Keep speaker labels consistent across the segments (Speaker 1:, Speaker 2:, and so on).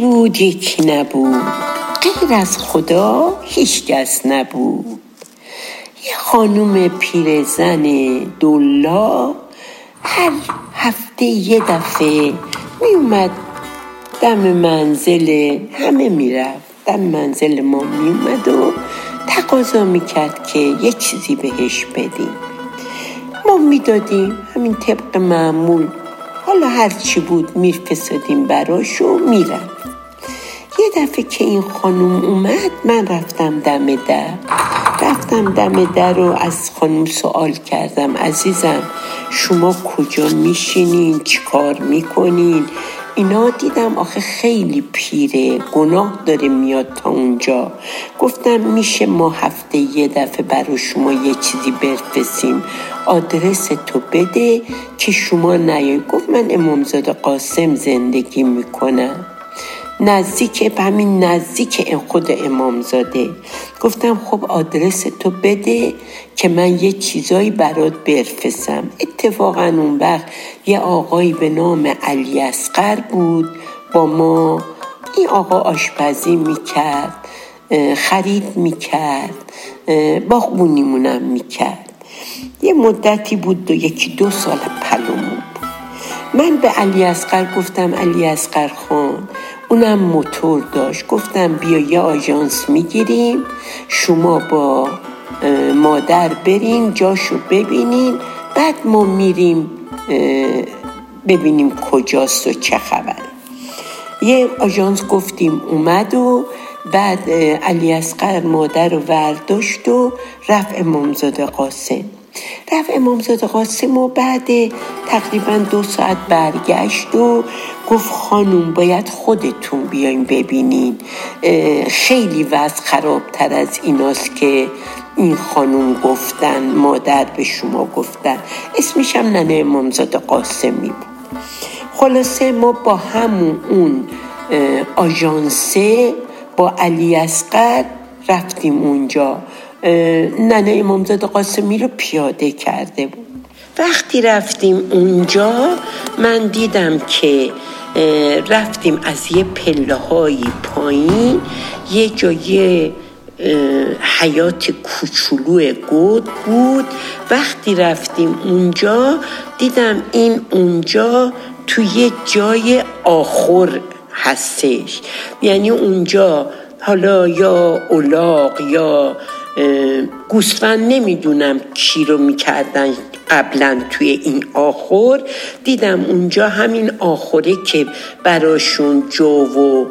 Speaker 1: بود یکی نبود. غیر از خدا هیچکس نبود. یه خانوم پیرزن دولا هر هفته یه دفعه میومد دم منزل همه می‌رفت. دم منزل ما میومد و تقاضا می‌کرد که یه چیزی بهش بدیم. ما می‌دادیم همین طبق معمول. حالا هر چی بود میرفسادیم براش و می‌رفت. دفعه که این خانوم اومد من رفتم دم در. رفتم دم در رو از خانم سوال کردم عزیزم شما کجا میشینین؟ چی کار می‌کنین؟ اینا دیدم آخه خیلی پیره گناه داره میاد تا اونجا. گفتم میشه ما هفته یه دفعه برای شما یه چیزی برفسیم آدرس تو بده که شما نیای. گفت من امامزاده قاسم زندگی می‌کنم. نزدیک همین نزدیک خود امامزاده. گفتم خب آدرس تو بده که من یه چیزایی برات برفسم اتفاقا اون وقت یه آقایی به نام علی اسقر بود با ما. این آقا آشپزی می‌کرد خرید می‌کرد باغبونیمونم می‌کرد. یه مدتی بود دو یکی دو سال پلومون بود من به علی اسقر گفتم علی اسقر خان اونم موتور داشت. گفتم بیا یه آژانس می‌گیریم. شما با مادر برین جاشو ببینین. بعد ما میریم ببینیم کجاست و چه خبره یه آژانس گفتیم اومد و بعد علی اسقر مادر رو ورداشت و رفت امامزاده قاسم. رفت امامزاده قاسم و بعد تقریبا دو ساعت برگشت و گفت خانوم باید خودتون بیاین ببینین. خیلی وضع خرابتر از ایناست که این خانوم گفتن مادر به شما گفتن. اسمش هم ننه امامزاده قاسمی بود. خلاصه ما با همون اون آژانسه با علی اسقر رفتیم اونجا. ننه امامزاده قاسمی رو پیاده کرده بود. وقتی رفتیم اونجا من دیدم که رفتیم از یه پله های پایین یه جای حیات کوچولو گود بود. وقتی رفتیم اونجا دیدم این اونجا توی جای آخر هستش. یعنی اونجا حالا یا اولاق یا گوسفند نمی‌دونم کی رو می‌کردن قبلا توی این آخر دیدم اونجا همین آخره که براشون جو و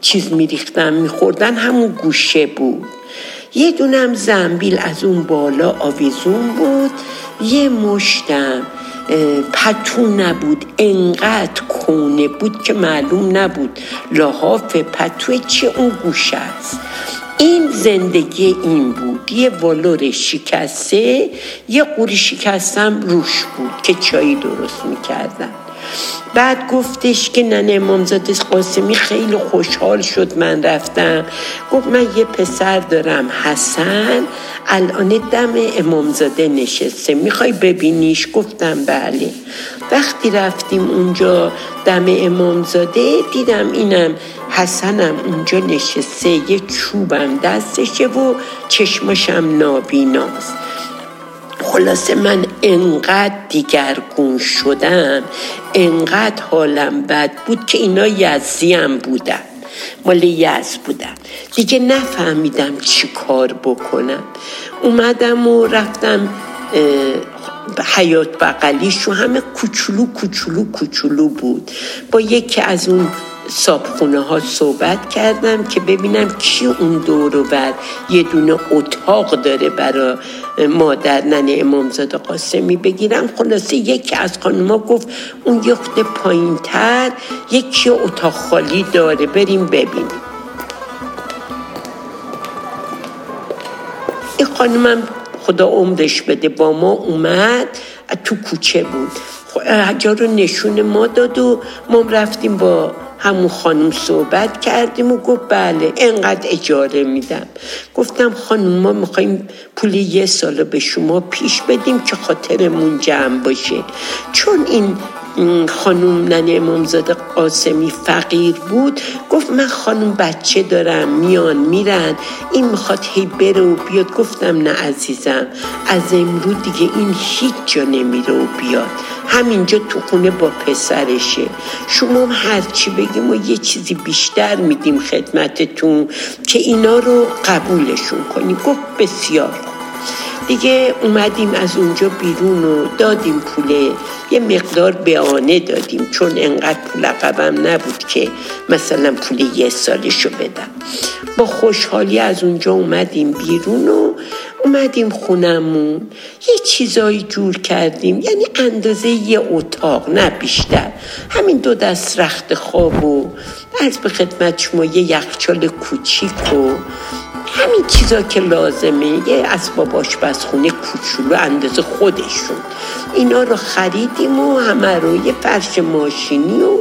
Speaker 1: چیز میریختن میخوردن همون گوشه بود. یه دونم زنبیل از اون بالا آویزون بود. یه مشتم پتو نبود انقدر کونه بود که معلوم نبود. لحاف پتو چه اون گوشه است. این زندگی این بود. یه والور شکسته یه قوری شکستم روش بود که چایی درست می‌کردم. بعد گفتش که ننه امامزاده قاسمی خیلی خوشحال شد من رفتم. گفت من یه پسر دارم حسن. الان دم امامزاده نشسته می‌خوای ببینیش؟ گفتم بله. وقتی رفتیم اونجا دم امامزاده دیدم اینم حسنم اونجا نشسته یه چوبم دستشه و چشمشم نابیناست. خلاصه من انقدر دیگرگون شدم انقدر حالم بد بود که اینا یزیم بودن. مال یز بودم دیگه نفهمیدم چی کار بکنم. اومدم و رفتم حیات بغلیش و همه کوچولو کوچولو کوچولو بود. با یکی از اون صابخونه ها صحبت کردم که ببینم کی اون دور بر یه دونه اتاق داره برای مادر ننه امامزاده قاسمی بگیرم. خلاصه یکی از خانوما گفت اون خود پایین تر یکی اتاق خالی داره. بریم ببینیم. این خانومم خدا عمرش بده با ما اومد تو کوچه بود. جا رو نشون ما داد و ما رفتیم با همون خانم صحبت کردیم و گفت بله انقدر اجاره میدم. گفتم خانم ما می‌خوایم پول یه سال به شما پیش بدیم که خاطرمون جمع باشه. چون این خانوم ننه امامزاده قاسمی فقیر بود. گفت من خانوم بچه دارم میان میرن. این می‌خواد هی بره و بیاد. گفتم نه عزیزم از امروز دیگه این هیچ جا نمیره و بیاد. همینجا تو خونه با پسرشه. شما هم هرچی بگیم و یه چیزی بیشتر میدیم خدمتتون که اینا رو قبولشون کنیم. گفت بسیار دیگه اومدیم از اونجا بیرون و دادیم پوله یه مقدار بیانه دادیم چون انقدر پول عقبم نبود که مثلا پول یه سالشو بدم. با خوشحالی از اونجا اومدیم بیرون و اومدیم خونمون. یه چیزایی جور کردیم یعنی اندازه یه اتاق نه بیشتر. همین دو دست رخت خواب و از به خدمت شما یه یخچال کوچیک و همین چیزا که لازمه یه اسباب آشپزخونه کوچولو اندازه خودشون. اینا رو خریدیم و همه رو یه فرش ماشینی و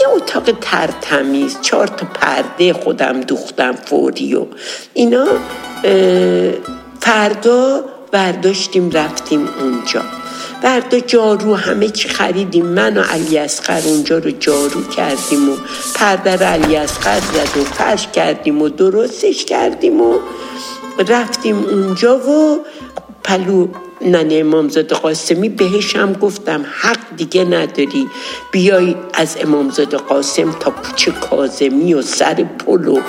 Speaker 1: یه اتاق ترتمیز چهار تا پرده خودم دوختم فوری و اینا فردا برداشتیم رفتیم اونجا. بردا جارو همه چی خریدیم. من و علی اسقر اونجا رو جارو کردیم و پرده رو علی اسقر زد و فرش کردیم و درستش کردیم و رفتیم اونجا و پلو ننه امامزاده قاسمی بهش هم گفتم حق دیگه نداری. بیای از امامزاده قاسم تا کوچه کازمی و سر پل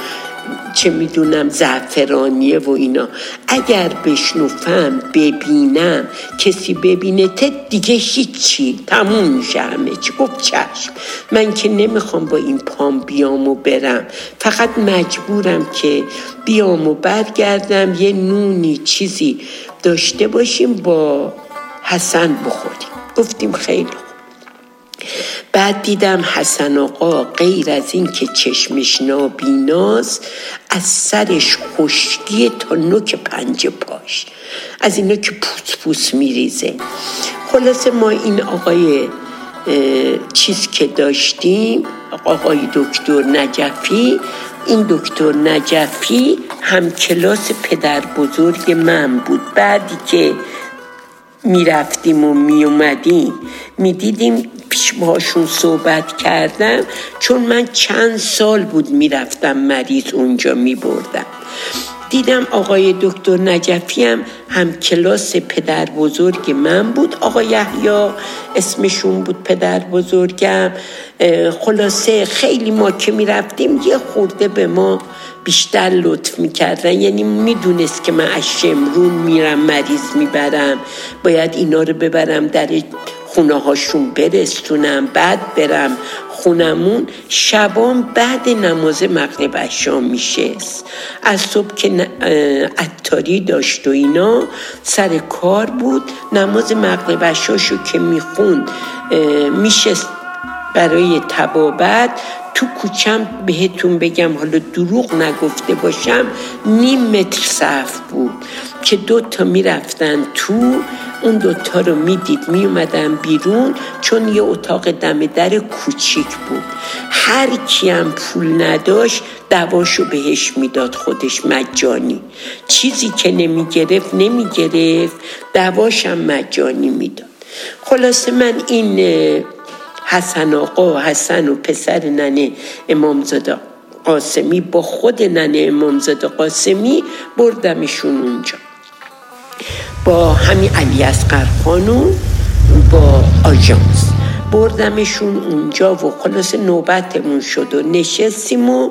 Speaker 1: چه می‌دونم زعفرانیه و اینا. اگر بشنوفم ببینم کسی ببینه ته دیگه هیچی. تموم میشه همه چی. گفت چشم. من که نمی‌خوام با این پام بیام و برم. فقط مجبورم که بیام و برگردم. یه نونی چیزی داشته باشیم با حسن بخوریم. گفتیم خیلی بعد دیدم حسن آقا غیر از این که چشمش نابیناست از سرش خشکیه تا نوک پنج پاش. از اینا که پوس پوس میریزه. خلاصه ما این آقای چیز که داشتیم آقای دکتر نجفی این دکتر نجفی هم کلاس پدر بزرگ من بود. بعدی که می‌رفتیم و میومدیم می‌دیدیم پیش باشون صحبت کردم چون من چند سال بود می‌رفتم مریض اونجا میبردم. دیدم آقای دکتر نجفی هم هم کلاس پدر بزرگ من بود. آقای یحیی اسمشون بود پدر بزرگم. خلاصه خیلی ما که می‌رفتیم یه خورده به ما بیشتر لطف می‌کردن. یعنی می‌دونست که من از شمرون میرم مریض می‌برم باید اینا رو ببرم در خونه هاشون برستونم بعد برم خونمون شبان بعد نماز مغرب اشام میشه. از صبح که اتاری داشت و اینا سر کار بود نماز مغرب اشاشو که می‌خوند میشست برای تبابت. تو کوچم بهتون بگم حالا دروغ نگفته باشم نیم متر صف بود. که دو تا می‌رفتن تو اون دوتا رو می‌دید میومدن بیرون چون یه اتاق دم در کوچیک بود. هر کیم پول نداشت دواشو بهش می‌داد خودش مجانی. چیزی که نمی‌گرفت نمی‌گرفت دواشم مجانی می‌داد. خلاصه من این حسن آقا و حسن و پسر ننه امامزاده قاسمی با خود ننه امامزاده قاسمی بردمشون اونجا. با همین علی اصغر خانوم با آژانس. بردمشون اونجا و خلاص نوبتمون شد و نشستیم و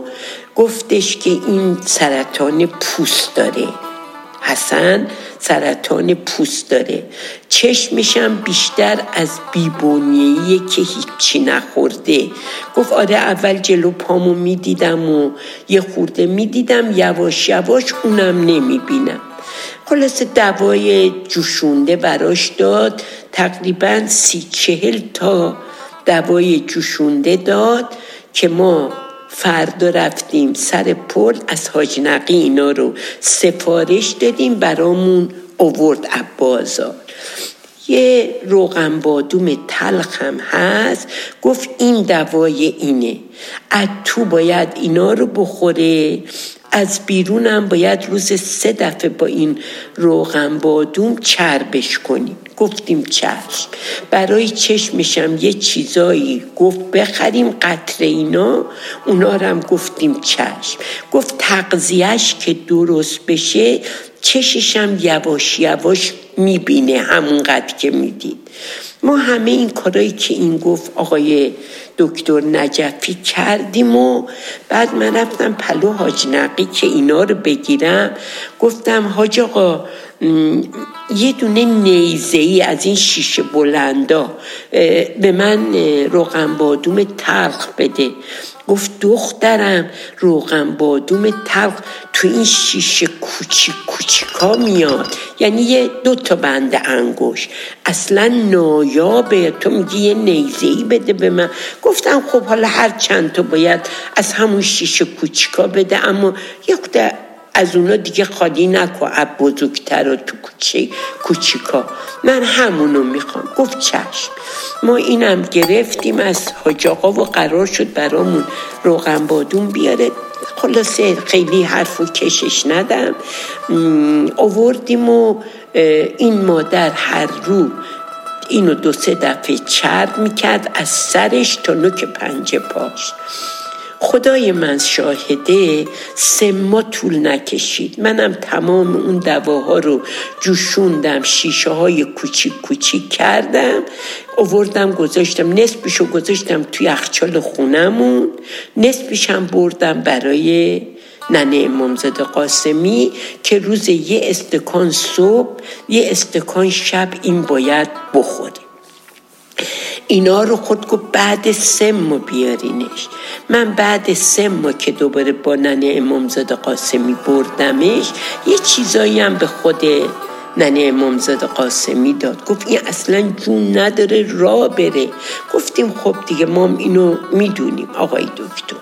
Speaker 1: گفتش که این سرطان پوست داره. حسن سرطان پوست داره. چشمشم بیشتر از بیبونیه که هیچی نخورده. گفت آره اول جلو پامو می‌دیدم و یه خورده می‌دیدم یواش یواش اونم نمی‌بینم. خلاصه دوای جوشونده براش داد. تقریبا سی چهل تا دوای جوشونده داد که ما فردا رفتیم سر پل. از حاج نقی اینا رو سفارش دادیم برامون اوورد عبازار یه روغن بادوم تلخ هم هست. گفت این دوای اینه. از تو باید اینا رو بخوره. از بیرونم باید روز سه دفعه با این روغن بادوم چربش کنیم. گفتیم چشم. برای چشمشم یه چیزایی گفت بخریم قطره اینا. اونا رو هم گفتیم چشم. گفت تقضیهش که درست بشه چششم یواش یواش می‌بینه همونقدر که می‌دید. ما همه این کارایی که این گفت آقای دکتر نجفی کردیم و بعد من رفتم پلو حاج نقی که اینا رو بگیرم. گفتم حاج آقا یه دونه نیزه ای از این شیشه بلندا به من روغن بادوم تلخ بده. گفت دخترم روغن بادوم تلخ تو این شیشه کوچیک کوچیکا میاد. یعنی یه دو تا بند انگوش اصلا نایابه. تو میگی یه نیزه ای بده به من. گفتم خب حالا هر چند تا باید از همون شیشه کوچیکا بده اما یه از اونا دیگه خالی نکن اب بزرگتر و تو کوچه کوچیکا. من همونو می‌خوام. گفت چشم. ما اینم گرفتیم از حاجاقا و قرار شد برامون روغن بادون بیاره. خلاصه خیلی حرف و کشش ندم. آوردیم و این مادر هر رو اینو دو سه دفعه چرد می‌کرد از سرش تا نوک پنجه پاش. خدای من شاهده سه ما طول نکشید. منم تمام اون دواها رو جوشوندم شیشه های کوچیک کوچیک کردم اووردم گذاشتم. نصفشو گذاشتم توی یخچال خونمون. نصفشم بردم برای ننه امامزاده قاسمی که روز یه استکان صبح یه استکان شب این باید بخوریم. اینا رو خود گفت بعد سه ما بیارینش. من بعد سه ما که دوباره با ننه امامزاده قاسمی بردمش یه چیزایی هم به خود ننه امامزاده قاسمی داد. گفت این اصلا جون نداره را بره. گفتیم خب دیگه ما اینو می‌دونیم آقای دکتر.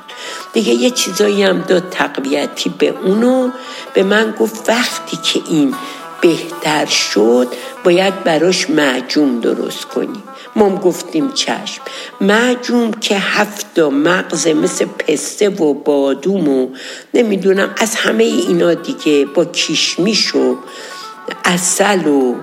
Speaker 1: دیگه یه چیزایی هم داد تقویتی به اونو. به من گفت وقتی که این بهتر شد باید براش معجون درست کنیم ما گفتیم چشم. معجوم که هفت مغز مثل پسته و بادوم و نمی‌دونم از همه اینا دیگه با کیشمیش و اصل و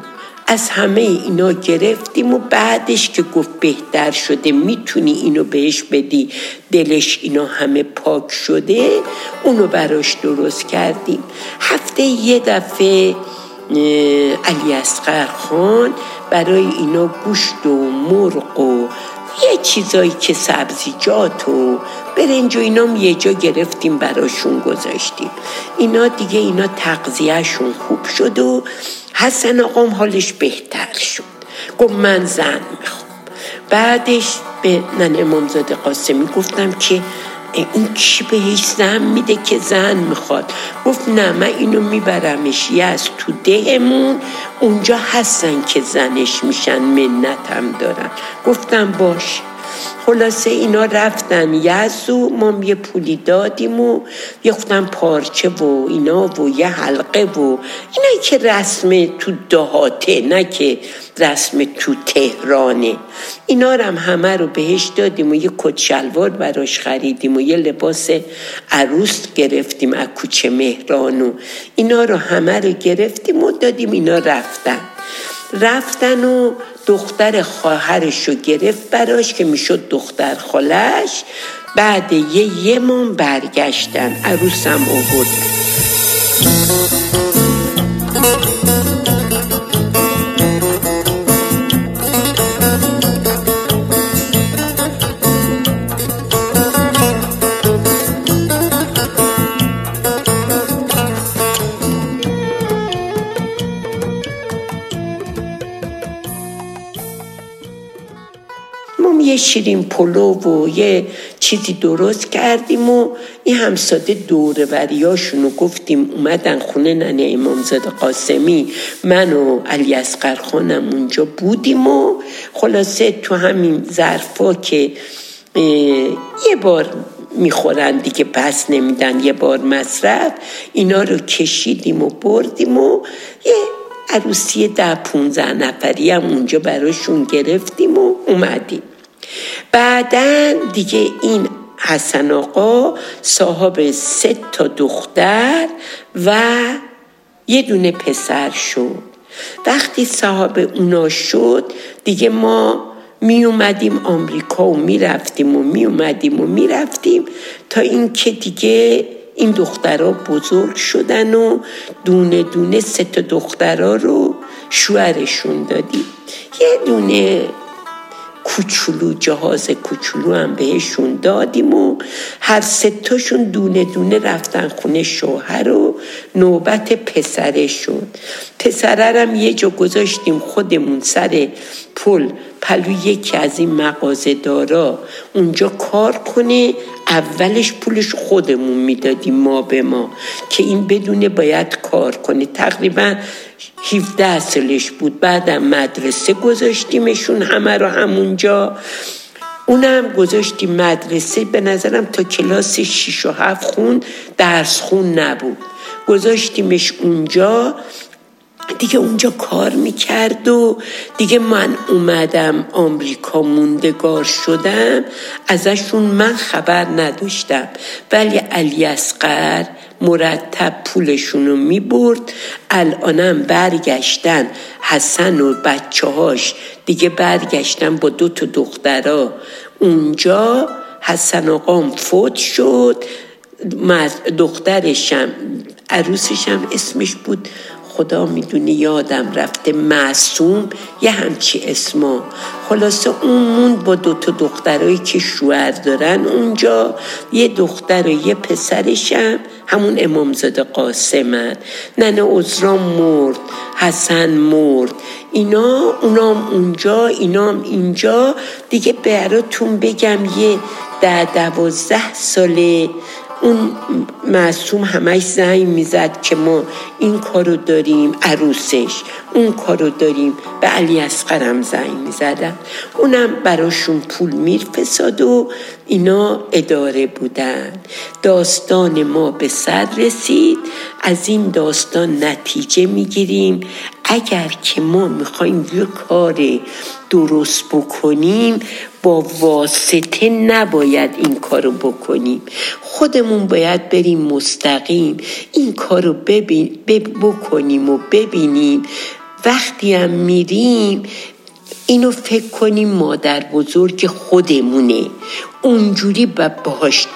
Speaker 1: از همه اینا گرفتیم و بعدش که گفت بهتر شده می‌تونی اینو بهش بدی. دلش اینا همه پاک شده اونو براش درست کردیم. هفته یه دفعه علی اسقر خان برای اینا گوشت و مرغ و یه چیزایی که سبزیجات و برنج و اینا یه جا گرفتیم براشون گذاشتیم. اینا دیگه اینا تقضیهشون خوب شد و حسن آقام حالش بهتر شد. گفت من زن می‌خوام. بعدش به نن امامزاده قاسمی گفتم که این کی بهش زن میده که زن می‌خواد؟ گفت نه من اینو میبرمش. از تو دهمون اونجا هستن که زنش میشن منتم دارن. گفتم باش. خلاصه اینا رفتن. یزو ما یه پولی دادیم و یه خودم پارچه و اینا و یه حلقه و اینا که رسم تو دهاته نه که رسم تو تهرانه. اینا هم همه رو بهش دادیم و یه کت شلوار براش خریدیم و یه لباس عروس گرفتیم از کوچه مهران و اینا رو همه رو گرفتیم و دادیم اینا رفتن. رفتن و دختر خواهرش رو گرفت براش که می‌شد دختر خالش. بعد یه یه من برگشتن عروسم آوردن شیرین پلو و یه چیزی درست کردیم و این همساده دوره وریاشونو گفتیم اومدن خونه ننه امامزاده قاسمی من و علی اسقر خانم اونجا بودیم و خلاصه تو همین ظرفا که یه بار می‌خورن دیگه پس نمیدن یه بار مصرف اینا رو کشیدیم و بردیم و یه عروسی ده پونزه نفری هم اونجا براشون گرفتیم و اومدیم. بعدا دیگه این حسن آقا صاحب سه تا دختر و یه دونه پسر شد. وقتی صاحب اونا شد دیگه ما می اومدیم آمریکا و می رفتیم و می اومدیم و می رفتیم تا اینکه دیگه این دخترها بزرگ شدن و دونه دونه سه تا دخترها رو شوهرشون دادیم. یه دونه کوچولو جهاز کوچولو هم بهشون دادیم و هر ستاشون دونه دونه رفتن خونه شوهر و نوبت پسرشون. پسررم یه جا گذاشتیم خودمون سر پل. پلو یکی از این مغازه دارا. اونجا کار کنه اولش پولش خودمون می‌دادیم ما به ما. که این بدونه باید کار کنه. تقریبا 17 سالش بود. بعدم مدرسه گذاشتیمشون همه رو همونجا. اونم گذاشتیم مدرسه. به نظرم تا کلاس 6 و 7 خون درس خون نبود. گذاشتیمش اونجا. دیگه اونجا کار می‌کرد و دیگه من اومدم آمریکا موندگار شدم. ازشون من خبر نداشتم. ولی علی اسقر مرتب پولشون رو می‌برد. الانم برگشتن. حسن و بچه هاش دیگه برگشتن با دو تا دخترا. اونجا حسن آقام فوت شد. دخترشم عروسشم اسمش بود خدا می‌دونی یادم رفته معصوم یه همچی اسما خلاصه اون موند با دوتا دخترایی که شوهر دارن. اونجا یه دختر و یه پسرشم همون امامزاده قاسمن ننه عزرام مرد حسن مرد. اینا اونام اونجا اینام اینجا. دیگه براتون بگم یه ده دوازده ساله اون معصوم همش زنگ می‌زد که ما این کارو داریم عروسش اون کارو داریم. به علی اسقرم زنگ می‌زدم. اونم براشون پول میرفساد و اینا اداره بودن. داستان ما به سر رسید. از این داستان نتیجه می‌گیریم. اگر که ما می‌خوایم یه کار درست بکنیم با واسطه نباید این کارو بکنیم. خودمون باید بریم مستقیم. این کارو ببین بکنیم و ببینیم. وقتی هم میریم اینو فکر کنیم مادر بزرگ خودمونه. اونجوری باهاش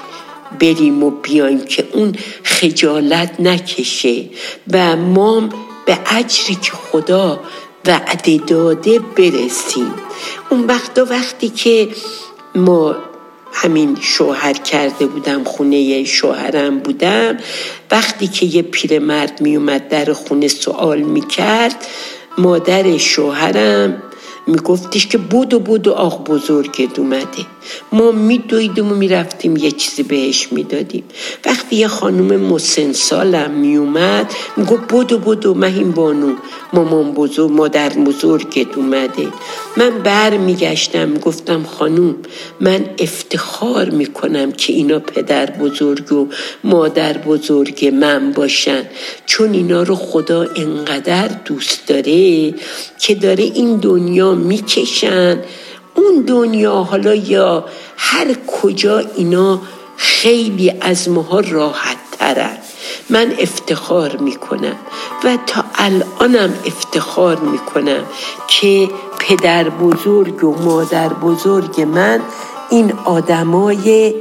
Speaker 1: بریم و بیایم که اون خجالت نکشه. و ما به اجری که خدا وعده داده برسیم. اون وقتا وقتی که ما همین شوهر کرده بودم خونه شوهرم بودم وقتی که یه پیرمرد می اومد در خونه سوال می کرد مادر شوهرم میگفتش که بود و بود و آخ بزرگت اومده. ما میدویدیم و می‌رفتیم یه چیزی بهش می‌دادیم. وقتی یه خانم مسن سالم میومد می‌گفت بود و بود و مهین بانو مامان بزرگ مادر بزرگت اومده. من بر میگشتم گفتم خانوم من افتخار می‌کنم که اینا پدر بزرگ و مادر بزرگ من باشن. چون اینا رو خدا انقدر دوست داره که داره این دنیا می‌کشن. اون دنیا حالا یا هر کجا اینا خیلی از ماها راحت ترن من افتخار می‌کنم و تا الانم افتخار می‌کنم که پدر بزرگ و مادر بزرگ من این آدمای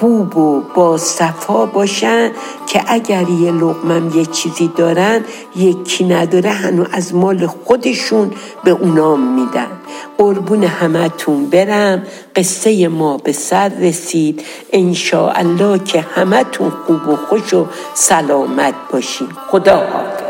Speaker 1: خوب و با صفا باشن که اگر یه لغمم یه چیزی دارن یکی نداره هنو از مال خودشون به اونام میدن. قربون همتون برم. قصه ما به سر رسید. الله که همتون خوب و خوش و سلامت باشین. خدا حافظ